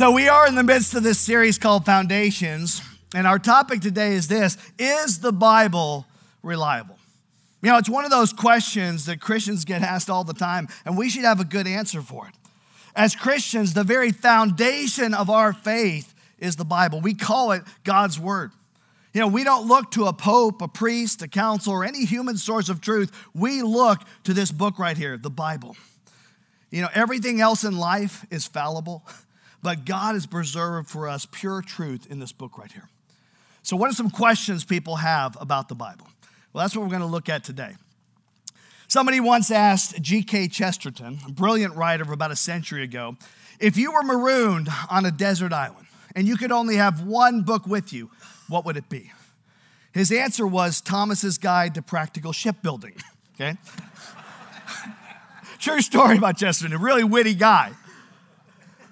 So, we are in the midst of this series called Foundations, and our topic today is this Is the Bible reliable? You know, it's one of those questions that Christians get asked all the time, and we should have a good answer for it. As Christians, the very foundation of our faith is the Bible. We call it God's Word. You know, we don't look to a pope, a priest, a council, or any human source of truth. We look to this book right here, the Bible. You know, everything else in life is fallible. But God has preserved for us pure truth in this book right here. So, what are some questions people have about the Bible? Well, that's what we're going to look at today. Somebody once asked G.K. Chesterton, a brilliant writer of about a century ago, if you were marooned on a desert island and you could only have one book with you, what would it be? His answer was Thomas's Guide to Practical Shipbuilding. Okay? True story about Chesterton, a really witty guy.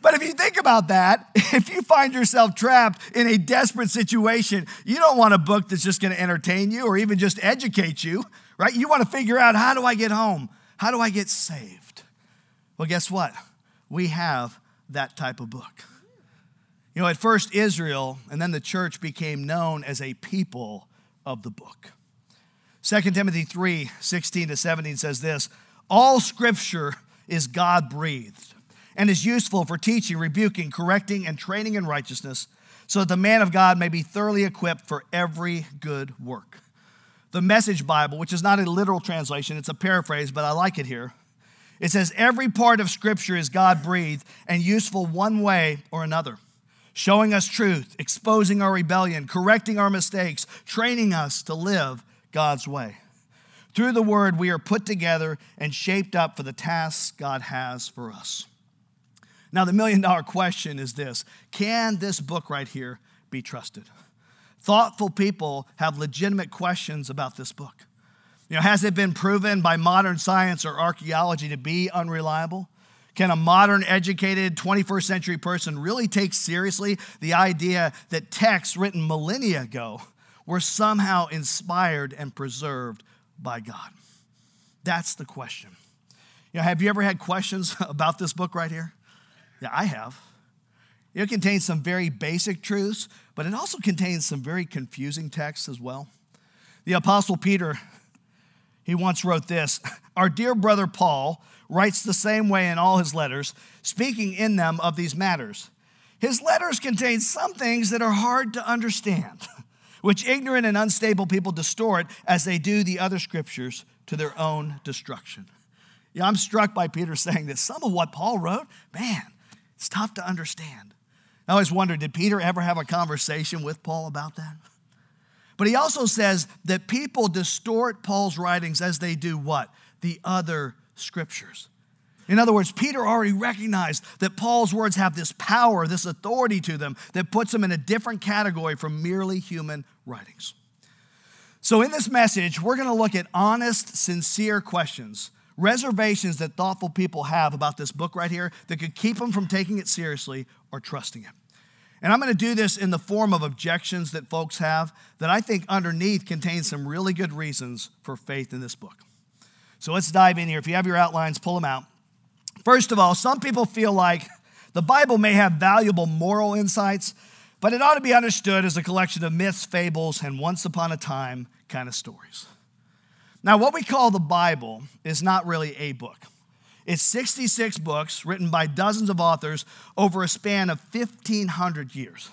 But if you think about that, if you find yourself trapped in a desperate situation, you don't want a book that's just going to entertain you or even just educate you, right? You want to figure out how do I get home? How do I get saved? Well, guess what? We have that type of book. You know, at first, Israel and then the church became known as a people of the book. 2 Timothy 3 16 to 17 says this All scripture is God breathed and is useful for teaching, rebuking, correcting, and training in righteousness, so that the man of God may be thoroughly equipped for every good work. The Message Bible, which is not a literal translation, it's a paraphrase, but I like it here. It says, Every part of Scripture is God breathed and useful one way or another, showing us truth, exposing our rebellion, correcting our mistakes, training us to live God's way. Through the Word, we are put together and shaped up for the tasks God has for us. Now, the million dollar question is this Can this book right here be trusted? Thoughtful people have legitimate questions about this book. You know, has it been proven by modern science or archaeology to be unreliable? Can a modern, educated 21st century person really take seriously the idea that texts written millennia ago were somehow inspired and preserved by God? That's the question. You know, have you ever had questions about this book right here? Yeah, I have. It contains some very basic truths, but it also contains some very confusing texts as well. The Apostle Peter, he once wrote this Our dear brother Paul writes the same way in all his letters, speaking in them of these matters. His letters contain some things that are hard to understand, which ignorant and unstable people distort as they do the other scriptures to their own destruction. Yeah, I'm struck by Peter saying that some of what Paul wrote, man, it's tough to understand. I always wondered did Peter ever have a conversation with Paul about that? But he also says that people distort Paul's writings as they do what? The other scriptures. In other words, Peter already recognized that Paul's words have this power, this authority to them that puts them in a different category from merely human writings. So, in this message, we're going to look at honest, sincere questions reservations that thoughtful people have about this book right here that could keep them from taking it seriously or trusting it. And I'm going to do this in the form of objections that folks have that I think underneath contain some really good reasons for faith in this book. So let's dive in here. If you have your outlines, pull them out. First of all, some people feel like the Bible may have valuable moral insights, but it ought to be understood as a collection of myths, fables, and once upon a time kind of stories. Now, what we call the Bible is not really a book. It's 66 books written by dozens of authors over a span of 1,500 years.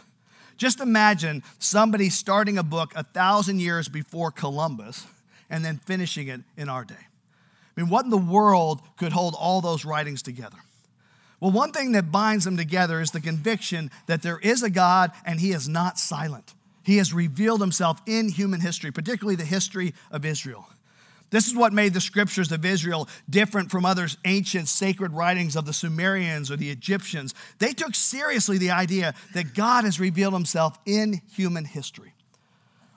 Just imagine somebody starting a book a thousand years before Columbus and then finishing it in our day. I mean, what in the world could hold all those writings together? Well, one thing that binds them together is the conviction that there is a God and he is not silent. He has revealed himself in human history, particularly the history of Israel. This is what made the scriptures of Israel different from other ancient sacred writings of the Sumerians or the Egyptians. They took seriously the idea that God has revealed himself in human history.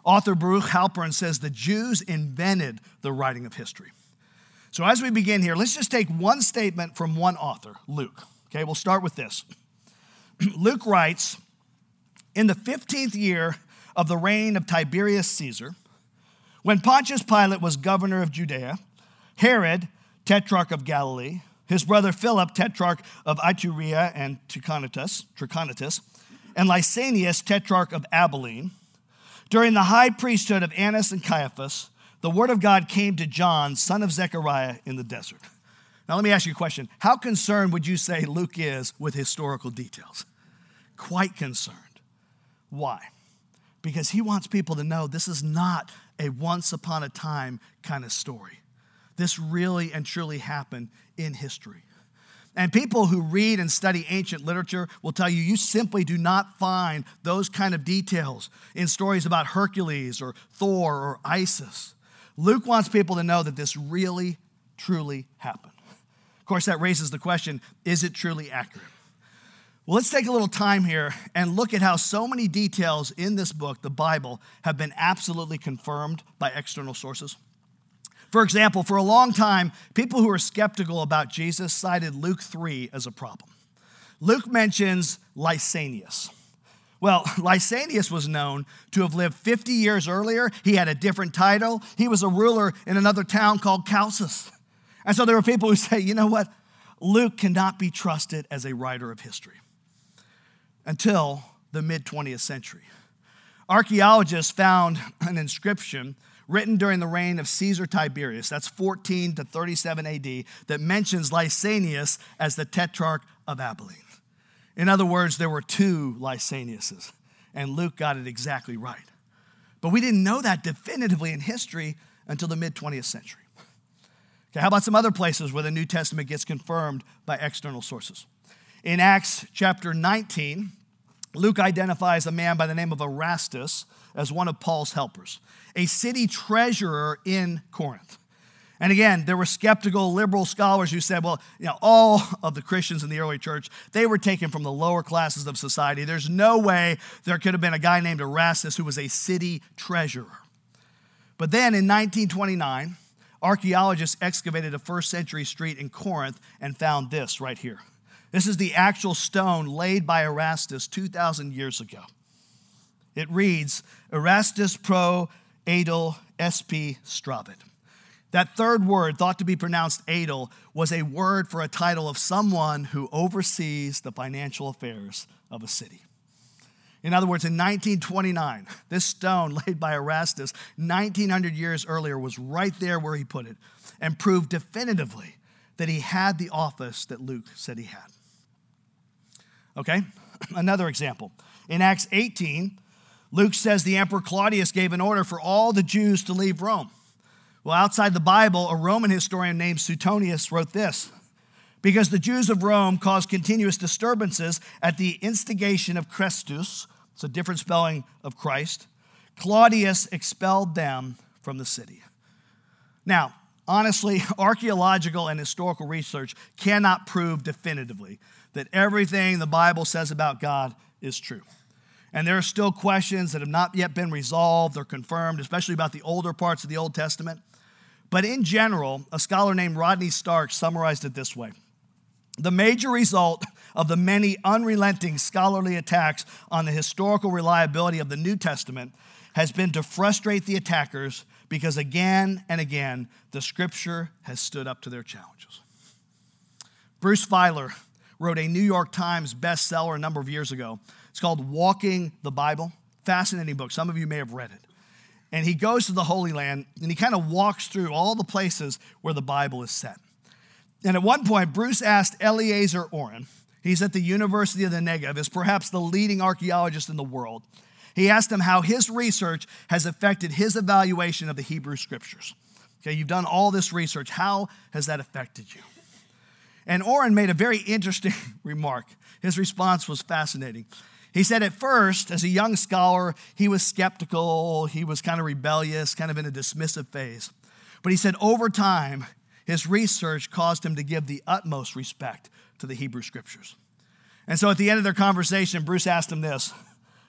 Author Baruch Halpern says the Jews invented the writing of history. So, as we begin here, let's just take one statement from one author, Luke. Okay, we'll start with this. Luke writes In the 15th year of the reign of Tiberius Caesar, when Pontius Pilate was governor of Judea, Herod, tetrarch of Galilee, his brother Philip, tetrarch of Iturea and Trachonitis, and Lysanias, tetrarch of Abilene, during the high priesthood of Annas and Caiaphas, the word of God came to John, son of Zechariah, in the desert. Now, let me ask you a question. How concerned would you say Luke is with historical details? Quite concerned. Why? Because he wants people to know this is not a once upon a time kind of story. This really and truly happened in history. And people who read and study ancient literature will tell you you simply do not find those kind of details in stories about Hercules or Thor or Isis. Luke wants people to know that this really, truly happened. Of course, that raises the question is it truly accurate? Well, let's take a little time here and look at how so many details in this book, the Bible, have been absolutely confirmed by external sources. For example, for a long time, people who were skeptical about Jesus cited Luke 3 as a problem. Luke mentions Lysanias. Well, Lysanias was known to have lived 50 years earlier. He had a different title. He was a ruler in another town called Chalcis. And so there were people who say, you know what? Luke cannot be trusted as a writer of history until the mid 20th century. Archaeologists found an inscription written during the reign of Caesar Tiberius, that's 14 to 37 AD, that mentions Lysanias as the tetrarch of Abilene. In other words, there were two Lysaniases, and Luke got it exactly right. But we didn't know that definitively in history until the mid 20th century. Okay, how about some other places where the New Testament gets confirmed by external sources? In Acts chapter 19, Luke identifies a man by the name of Erastus as one of Paul's helpers, a city treasurer in Corinth. And again, there were skeptical liberal scholars who said, well, you know, all of the Christians in the early church, they were taken from the lower classes of society. There's no way there could have been a guy named Erastus who was a city treasurer. But then in 1929, archaeologists excavated a first century street in Corinth and found this right here. This is the actual stone laid by Erastus 2,000 years ago. It reads Erastus pro edel sp stravit. That third word, thought to be pronounced Adel, was a word for a title of someone who oversees the financial affairs of a city. In other words, in 1929, this stone laid by Erastus 1900 years earlier was right there where he put it and proved definitively that he had the office that Luke said he had. Okay, another example. In Acts 18, Luke says the Emperor Claudius gave an order for all the Jews to leave Rome. Well, outside the Bible, a Roman historian named Suetonius wrote this because the Jews of Rome caused continuous disturbances at the instigation of Chrestus, it's a different spelling of Christ, Claudius expelled them from the city. Now, honestly, archaeological and historical research cannot prove definitively that everything the Bible says about God is true. And there are still questions that have not yet been resolved or confirmed, especially about the older parts of the Old Testament. But in general, a scholar named Rodney Stark summarized it this way The major result of the many unrelenting scholarly attacks on the historical reliability of the New Testament has been to frustrate the attackers because again and again the scripture has stood up to their challenges. Bruce Feiler wrote a New York Times bestseller a number of years ago. It's called Walking the Bible. Fascinating book. Some of you may have read it and he goes to the Holy Land and he kind of walks through all the places where the Bible is set. And at one point, Bruce asked Eliezer Oren, he's at the University of the Negev, is perhaps the leading archaeologist in the world. He asked him how his research has affected his evaluation of the Hebrew scriptures. Okay, you've done all this research. How has that affected you? And Oren made a very interesting remark. His response was fascinating. He said at first, as a young scholar, he was skeptical, he was kind of rebellious, kind of in a dismissive phase. But But he said over time, his research caused him to give the utmost respect to the Hebrew scriptures. And so at the end of their conversation, Bruce asked him this.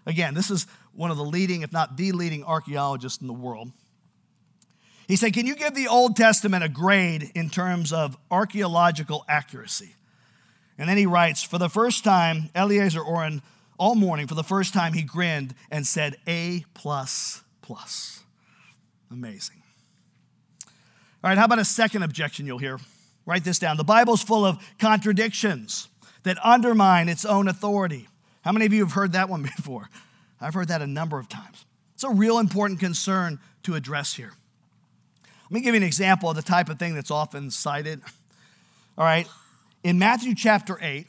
Again, this is one of the leading, if not the leading, archaeologists in the world. He said, Can you give the Old Testament a grade in terms of archaeological accuracy? And then he writes, For the first time, Eliezer Oren, all morning, for the first time, he grinned and said, A plus plus. Amazing. All right, how about a second objection you'll hear? Write this down. The Bible's full of contradictions that undermine its own authority. How many of you have heard that one before? I've heard that a number of times. It's a real important concern to address here. Let me give you an example of the type of thing that's often cited. All right, in Matthew chapter 8,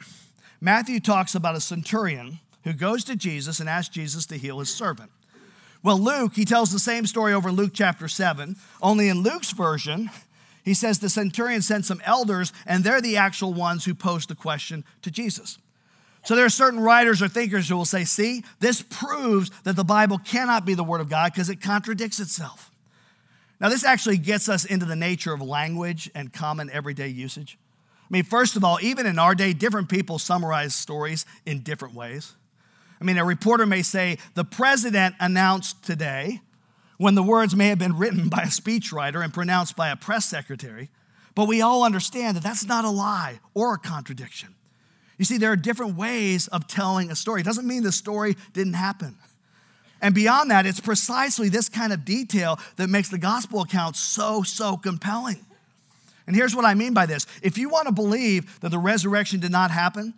Matthew talks about a centurion who goes to Jesus and asks Jesus to heal his servant. Well, Luke, he tells the same story over in Luke chapter 7, only in Luke's version, he says the centurion sent some elders, and they're the actual ones who posed the question to Jesus. So there are certain writers or thinkers who will say, see, this proves that the Bible cannot be the Word of God because it contradicts itself. Now, this actually gets us into the nature of language and common everyday usage. I mean, first of all, even in our day, different people summarize stories in different ways. I mean, a reporter may say, the president announced today, when the words may have been written by a speechwriter and pronounced by a press secretary, but we all understand that that's not a lie or a contradiction. You see, there are different ways of telling a story. It doesn't mean the story didn't happen. And beyond that, it's precisely this kind of detail that makes the gospel account so, so compelling. And here's what I mean by this if you want to believe that the resurrection did not happen,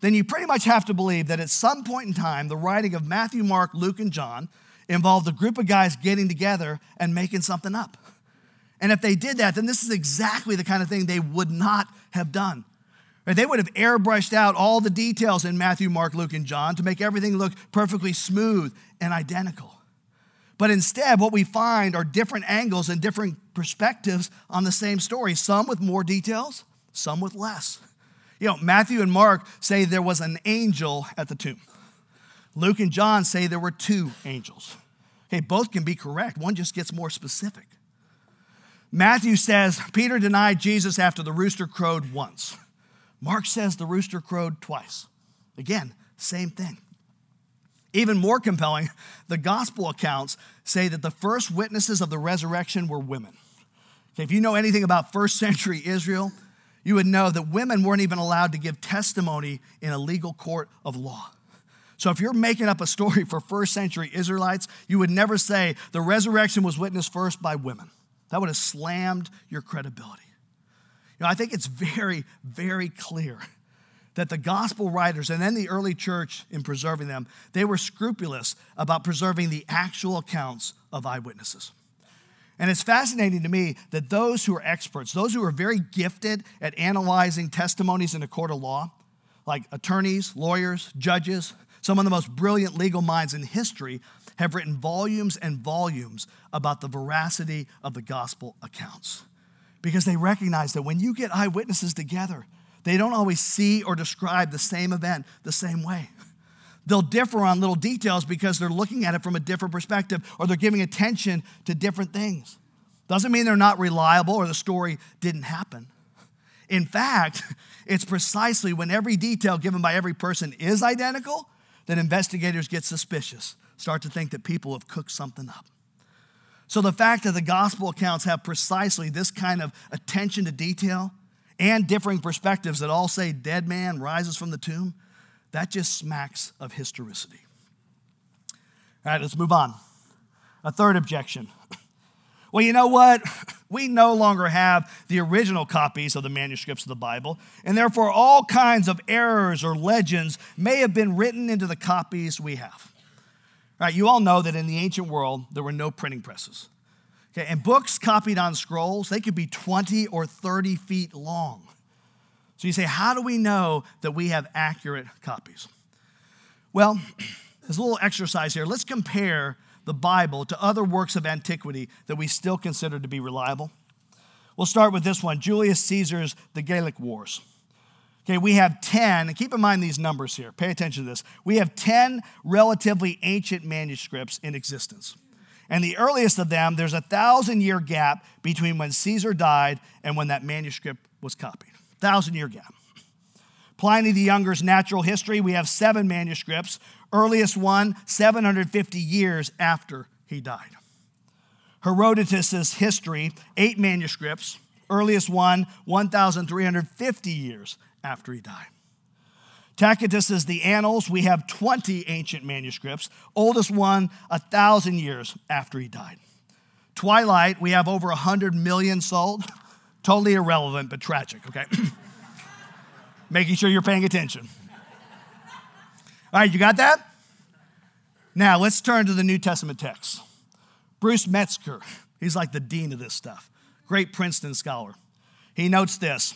then you pretty much have to believe that at some point in time, the writing of Matthew, Mark, Luke, and John involved a group of guys getting together and making something up. And if they did that, then this is exactly the kind of thing they would not have done. They would have airbrushed out all the details in Matthew, Mark, Luke, and John to make everything look perfectly smooth and identical. But instead, what we find are different angles and different perspectives on the same story, some with more details, some with less. You know, Matthew and Mark say there was an angel at the tomb. Luke and John say there were two angels. Okay, both can be correct. One just gets more specific. Matthew says Peter denied Jesus after the rooster crowed once. Mark says the rooster crowed twice. Again, same thing. Even more compelling, the gospel accounts say that the first witnesses of the resurrection were women. Okay, if you know anything about first century Israel, you would know that women weren't even allowed to give testimony in a legal court of law. So if you're making up a story for first century Israelites, you would never say the resurrection was witnessed first by women. That would have slammed your credibility. Know, I think it's very, very clear that the gospel writers and then the early church in preserving them, they were scrupulous about preserving the actual accounts of eyewitnesses. And it's fascinating to me that those who are experts, those who are very gifted at analyzing testimonies in a court of law, like attorneys, lawyers, judges, some of the most brilliant legal minds in history, have written volumes and volumes about the veracity of the gospel accounts. Because they recognize that when you get eyewitnesses together, they don't always see or describe the same event the same way. They'll differ on little details because they're looking at it from a different perspective or they're giving attention to different things. Doesn't mean they're not reliable or the story didn't happen. In fact, it's precisely when every detail given by every person is identical that investigators get suspicious, start to think that people have cooked something up. So the fact that the gospel accounts have precisely this kind of attention to detail and differing perspectives that all say dead man rises from the tomb that just smacks of historicity. All right, let's move on. A third objection. Well, you know what? We no longer have the original copies of the manuscripts of the Bible, and therefore all kinds of errors or legends may have been written into the copies we have. Right, you all know that in the ancient world, there were no printing presses. Okay, and books copied on scrolls, they could be 20 or 30 feet long. So you say, how do we know that we have accurate copies? Well, there's a little exercise here. Let's compare the Bible to other works of antiquity that we still consider to be reliable. We'll start with this one Julius Caesar's The Gallic Wars. Okay, we have 10, and keep in mind these numbers here. Pay attention to this. We have 10 relatively ancient manuscripts in existence. And the earliest of them, there's a thousand year gap between when Caesar died and when that manuscript was copied. Thousand year gap. Pliny the Younger's Natural History, we have seven manuscripts. Earliest one, 750 years after he died. Herodotus's History, eight manuscripts. Earliest one, 1,350 years after he died. Tacitus is The Annals, we have 20 ancient manuscripts. Oldest one, a thousand years after he died. Twilight, we have over 100 million sold. Totally irrelevant, but tragic, okay? Making sure you're paying attention. All right, you got that? Now, let's turn to the New Testament text. Bruce Metzger, he's like the dean of this stuff, great Princeton scholar. He notes this.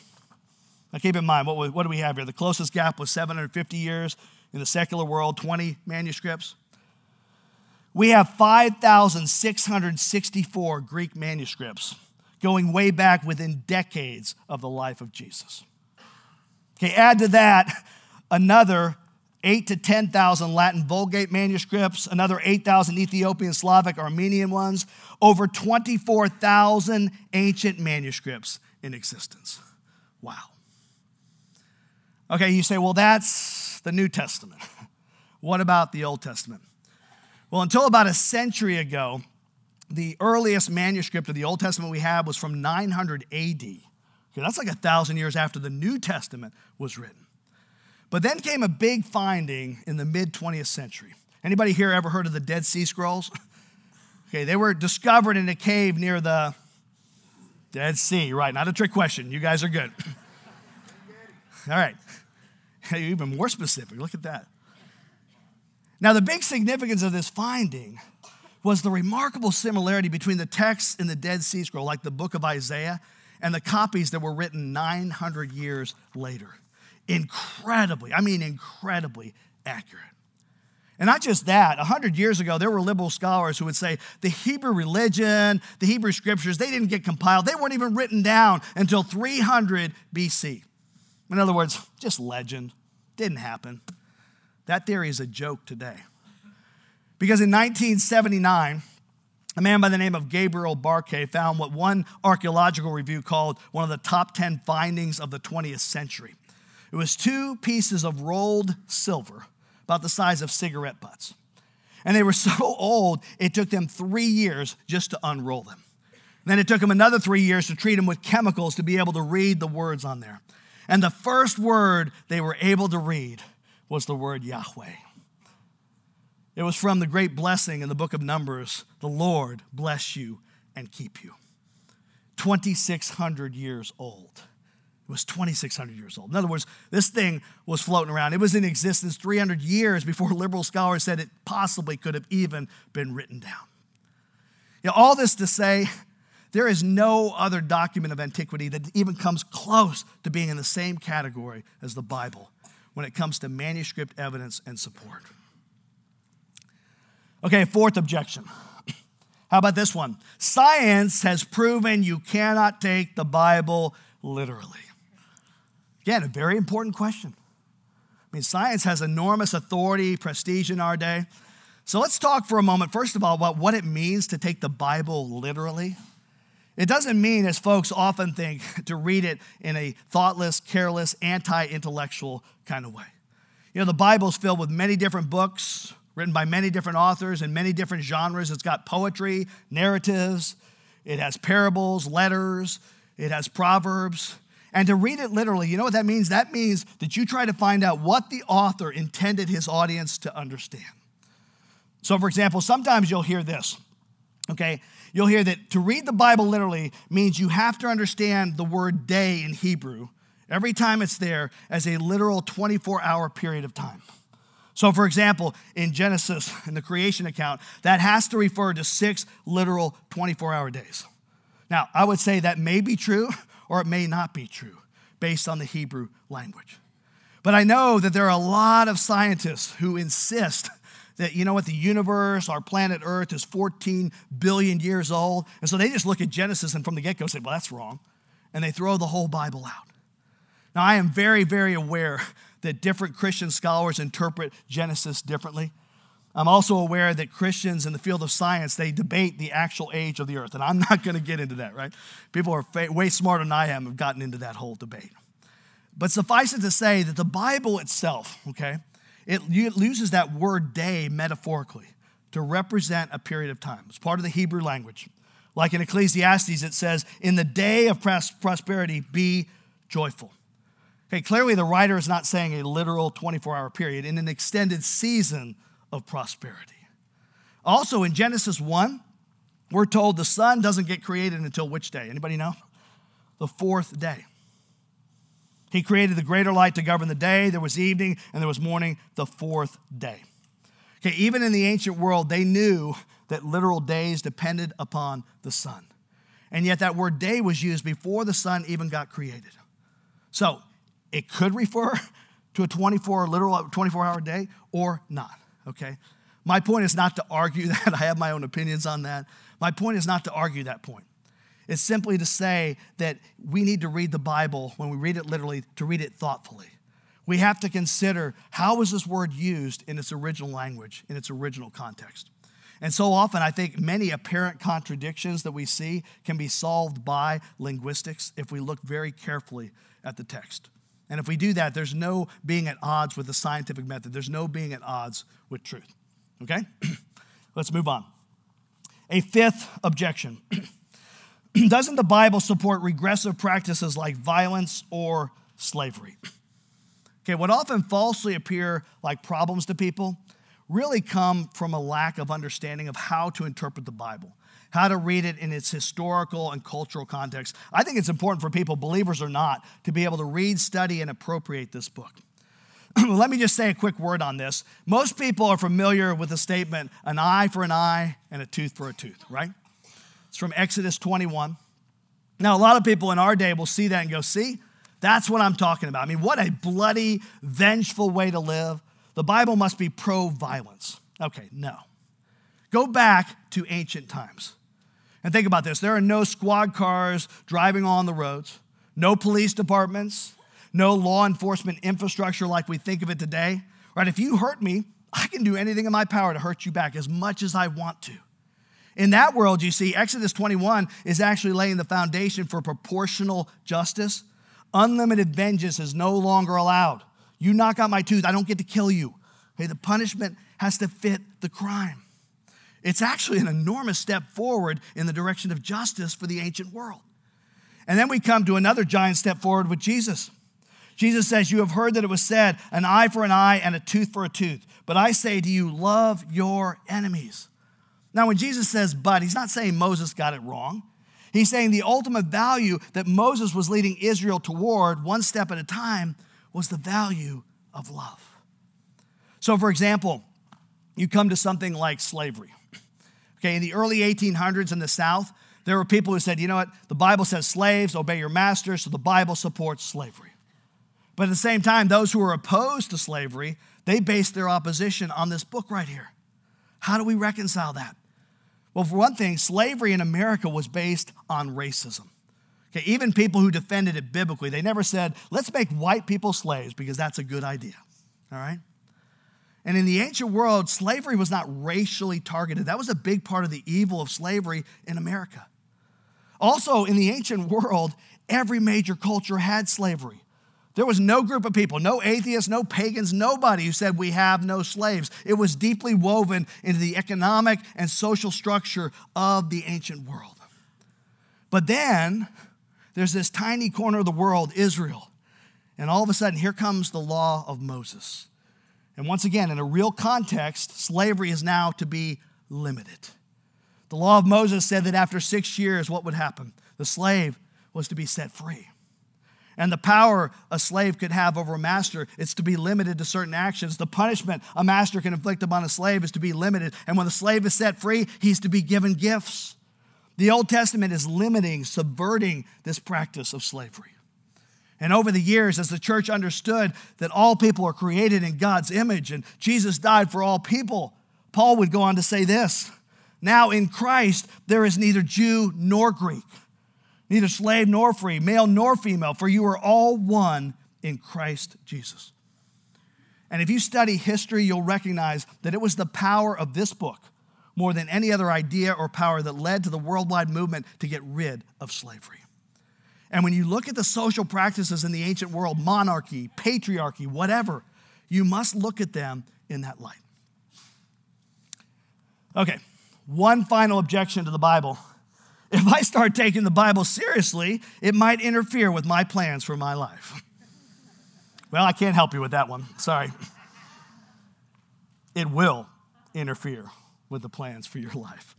Now, keep in mind, what, what do we have here? The closest gap was 750 years in the secular world, 20 manuscripts. We have 5,664 Greek manuscripts going way back within decades of the life of Jesus. Okay, add to that another eight to 10,000 Latin Vulgate manuscripts, another 8,000 Ethiopian, Slavic, Armenian ones, over 24,000 ancient manuscripts in existence. Wow. Okay, you say, well, that's the New Testament. What about the Old Testament? Well, until about a century ago, the earliest manuscript of the Old Testament we have was from 900 AD. Okay, that's like a thousand years after the New Testament was written. But then came a big finding in the mid 20th century. Anybody here ever heard of the Dead Sea Scrolls? okay, they were discovered in a cave near the Dead Sea, right? Not a trick question. You guys are good. All right. Even more specific. Look at that. Now, the big significance of this finding was the remarkable similarity between the texts in the Dead Sea Scroll, like the book of Isaiah, and the copies that were written 900 years later incredibly, I mean, incredibly accurate. And not just that, 100 years ago, there were liberal scholars who would say the Hebrew religion, the Hebrew scriptures, they didn't get compiled. They weren't even written down until 300 BC. In other words, just legend. Didn't happen. That theory is a joke today. Because in 1979, a man by the name of Gabriel Barkay found what one archaeological review called one of the top 10 findings of the 20th century. It was two pieces of rolled silver, about the size of cigarette butts. And they were so old, it took them three years just to unroll them. Then it took them another three years to treat them with chemicals to be able to read the words on there. And the first word they were able to read was the word Yahweh. It was from the great blessing in the book of Numbers the Lord bless you and keep you. 2,600 years old. It was 2,600 years old. In other words, this thing was floating around. It was in existence 300 years before liberal scholars said it possibly could have even been written down. You know, all this to say, there is no other document of antiquity that even comes close to being in the same category as the Bible when it comes to manuscript evidence and support. Okay, fourth objection. How about this one? Science has proven you cannot take the Bible literally. Again, a very important question. I mean, science has enormous authority, prestige in our day. So let's talk for a moment, first of all, about what it means to take the Bible literally. It doesn't mean, as folks often think, to read it in a thoughtless, careless, anti intellectual kind of way. You know, the Bible's filled with many different books written by many different authors in many different genres. It's got poetry, narratives, it has parables, letters, it has proverbs. And to read it literally, you know what that means? That means that you try to find out what the author intended his audience to understand. So, for example, sometimes you'll hear this, okay? You'll hear that to read the Bible literally means you have to understand the word day in Hebrew every time it's there as a literal 24 hour period of time. So, for example, in Genesis, in the creation account, that has to refer to six literal 24 hour days. Now, I would say that may be true, or it may not be true based on the Hebrew language. But I know that there are a lot of scientists who insist that, you know what, the universe, our planet Earth is 14 billion years old. And so they just look at Genesis and from the get go say, well, that's wrong. And they throw the whole Bible out. Now, I am very, very aware that different Christian scholars interpret Genesis differently. I'm also aware that Christians in the field of science, they debate the actual age of the earth. And I'm not going to get into that, right? People are way smarter than I am have gotten into that whole debate. But suffice it to say that the Bible itself, okay, it uses that word day metaphorically to represent a period of time. It's part of the Hebrew language. Like in Ecclesiastes, it says, In the day of prosperity, be joyful. Okay, clearly the writer is not saying a literal 24 hour period, in an extended season of prosperity. Also in Genesis 1, we're told the sun doesn't get created until which day? Anybody know? The fourth day. He created the greater light to govern the day. There was evening and there was morning, the fourth day. Okay, even in the ancient world, they knew that literal days depended upon the sun. And yet that word day was used before the sun even got created. So it could refer to a 24 literal 24 hour day or not okay? My point is not to argue that. I have my own opinions on that. My point is not to argue that point. It's simply to say that we need to read the Bible, when we read it literally, to read it thoughtfully. We have to consider how was this word used in its original language, in its original context. And so often, I think many apparent contradictions that we see can be solved by linguistics if we look very carefully at the text. And if we do that, there's no being at odds with the scientific method. There's no being at odds with truth. Okay? Let's move on. A fifth objection Doesn't the Bible support regressive practices like violence or slavery? Okay, what often falsely appear like problems to people really come from a lack of understanding of how to interpret the Bible how to read it in its historical and cultural context. I think it's important for people, believers or not, to be able to read, study, and appropriate this book. Let me just say a quick word on this. Most people are familiar with the statement, an eye for an eye and a tooth for a tooth, right? It's from Exodus 21. Now, a lot of people in our day will see that and go, see, that's what I'm talking about. I mean, what a bloody, vengeful way to live. The Bible must be pro violence. Okay, no. Go back to ancient times. And think about this there are no squad cars driving on the roads, no police departments, no law enforcement infrastructure like we think of it today. Right? If you hurt me, I can do anything in my power to hurt you back as much as I want to. In that world, you see, Exodus 21 is actually laying the foundation for proportional justice. Unlimited vengeance is no longer allowed. You knock out my tooth, I don't get to kill you. Okay, the punishment has to fit the crime. It's actually an enormous step forward in the direction of justice for the ancient world. And then we come to another giant step forward with Jesus. Jesus says, You have heard that it was said, an eye for an eye and a tooth for a tooth. But I say to you, love your enemies. Now, when Jesus says but, he's not saying Moses got it wrong. He's saying the ultimate value that Moses was leading Israel toward, one step at a time, was the value of love. So, for example, you come to something like slavery. Okay, in the early 1800s in the South, there were people who said, you know what, the Bible says slaves obey your masters, so the Bible supports slavery. But at the same time, those who were opposed to slavery, they based their opposition on this book right here. How do we reconcile that? Well, for one thing, slavery in America was based on racism. Okay, even people who defended it biblically, they never said, let's make white people slaves because that's a good idea. All right? And in the ancient world, slavery was not racially targeted. That was a big part of the evil of slavery in America. Also, in the ancient world, every major culture had slavery. There was no group of people, no atheists, no pagans, nobody who said we have no slaves. It was deeply woven into the economic and social structure of the ancient world. But then there's this tiny corner of the world, Israel. And all of a sudden, here comes the law of Moses. And once again, in a real context, slavery is now to be limited. The law of Moses said that after six years, what would happen? The slave was to be set free. And the power a slave could have over a master is to be limited to certain actions. The punishment a master can inflict upon a slave is to be limited. And when the slave is set free, he's to be given gifts. The Old Testament is limiting, subverting this practice of slavery. And over the years, as the church understood that all people are created in God's image and Jesus died for all people, Paul would go on to say this Now in Christ, there is neither Jew nor Greek, neither slave nor free, male nor female, for you are all one in Christ Jesus. And if you study history, you'll recognize that it was the power of this book more than any other idea or power that led to the worldwide movement to get rid of slavery. And when you look at the social practices in the ancient world, monarchy, patriarchy, whatever, you must look at them in that light. Okay, one final objection to the Bible. If I start taking the Bible seriously, it might interfere with my plans for my life. Well, I can't help you with that one. Sorry. It will interfere with the plans for your life.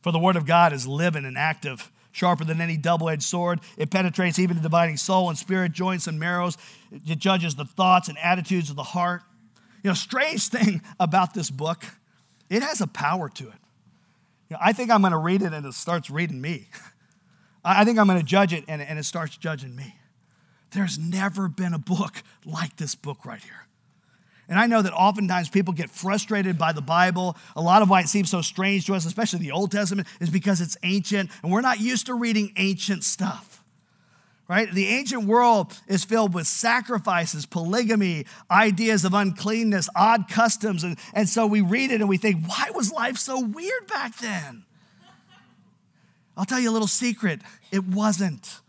For the Word of God is living and active, sharper than any double edged sword. It penetrates even to dividing soul and spirit, joints and marrows. It judges the thoughts and attitudes of the heart. You know, strange thing about this book, it has a power to it. You know, I think I'm going to read it and it starts reading me. I think I'm going to judge it and, and it starts judging me. There's never been a book like this book right here. And I know that oftentimes people get frustrated by the Bible. A lot of why it seems so strange to us, especially the Old Testament, is because it's ancient and we're not used to reading ancient stuff. Right? The ancient world is filled with sacrifices, polygamy, ideas of uncleanness, odd customs. And, and so we read it and we think, why was life so weird back then? I'll tell you a little secret it wasn't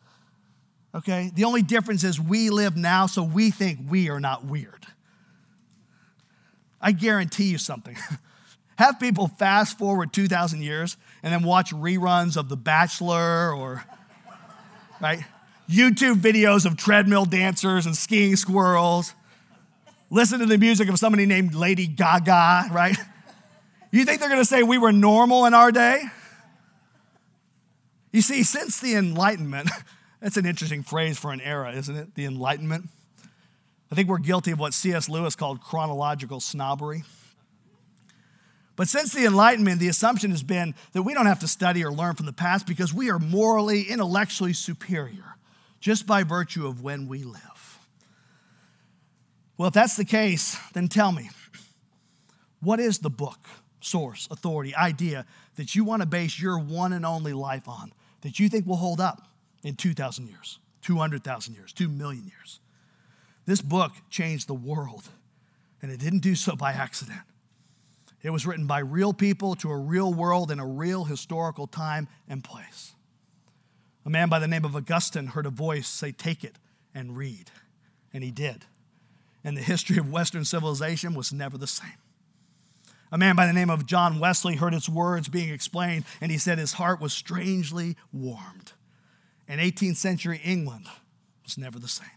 okay? The only difference is we live now, so we think we are not weird. I guarantee you something. Have people fast forward 2,000 years and then watch reruns of The Bachelor or, right? YouTube videos of treadmill dancers and skiing squirrels. Listen to the music of somebody named Lady Gaga, right? You think they're gonna say we were normal in our day? You see, since the Enlightenment, That's an interesting phrase for an era, isn't it? The Enlightenment. I think we're guilty of what C.S. Lewis called chronological snobbery. But since the Enlightenment, the assumption has been that we don't have to study or learn from the past because we are morally, intellectually superior just by virtue of when we live. Well, if that's the case, then tell me what is the book, source, authority, idea that you want to base your one and only life on that you think will hold up? in 2,000 years, 200,000 years, 2 million years. This book changed the world, and it didn't do so by accident. It was written by real people to a real world in a real historical time and place. A man by the name of Augustine heard a voice say, Take it and read. And he did. And the history of Western civilization was never the same. A man by the name of John Wesley heard its words being explained, and he said his heart was strangely warmed and 18th century England was never the same.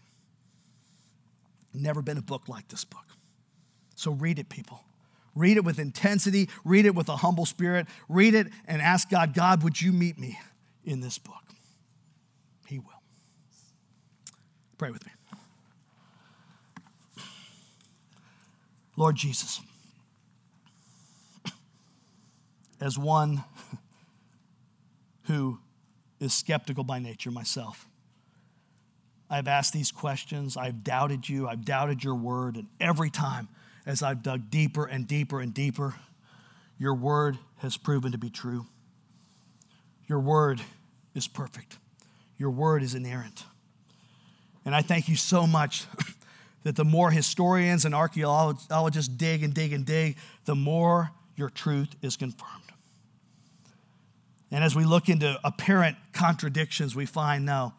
Never been a book like this book. So read it, people. Read it with intensity, read it with a humble spirit, read it and ask God, God, would you meet me in this book? He will. Pray with me. Lord Jesus, as one who is skeptical by nature myself. I've asked these questions, I've doubted you, I've doubted your word, and every time as I've dug deeper and deeper and deeper, your word has proven to be true. Your word is perfect. Your word is inerrant. And I thank you so much that the more historians and archaeologists dig and dig and dig, the more your truth is confirmed. And as we look into apparent contradictions, we find no,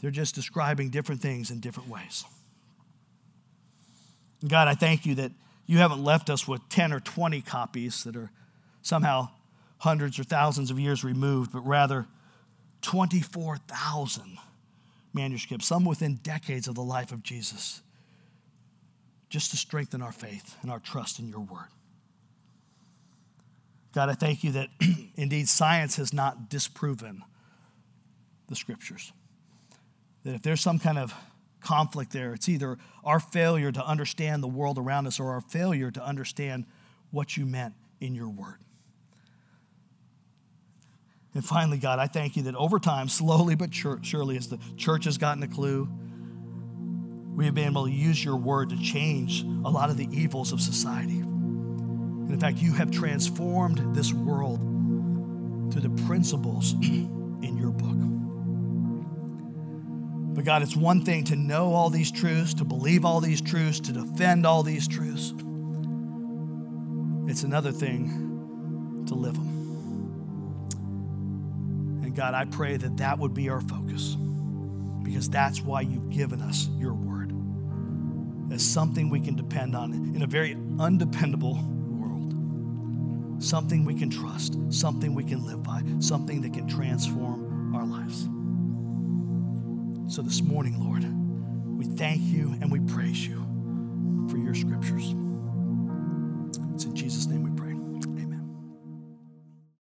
they're just describing different things in different ways. God, I thank you that you haven't left us with 10 or 20 copies that are somehow hundreds or thousands of years removed, but rather 24,000 manuscripts, some within decades of the life of Jesus, just to strengthen our faith and our trust in your word. God, I thank you that indeed science has not disproven the scriptures. That if there's some kind of conflict there, it's either our failure to understand the world around us or our failure to understand what you meant in your word. And finally, God, I thank you that over time, slowly but surely, as the church has gotten a clue, we have been able to use your word to change a lot of the evils of society. And in fact, you have transformed this world through the principles in your book. But God, it's one thing to know all these truths, to believe all these truths, to defend all these truths. It's another thing to live them. God, I pray that that would be our focus because that's why you've given us your word as something we can depend on in a very undependable world. Something we can trust, something we can live by, something that can transform our lives. So this morning, Lord, we thank you and we praise you for your scriptures.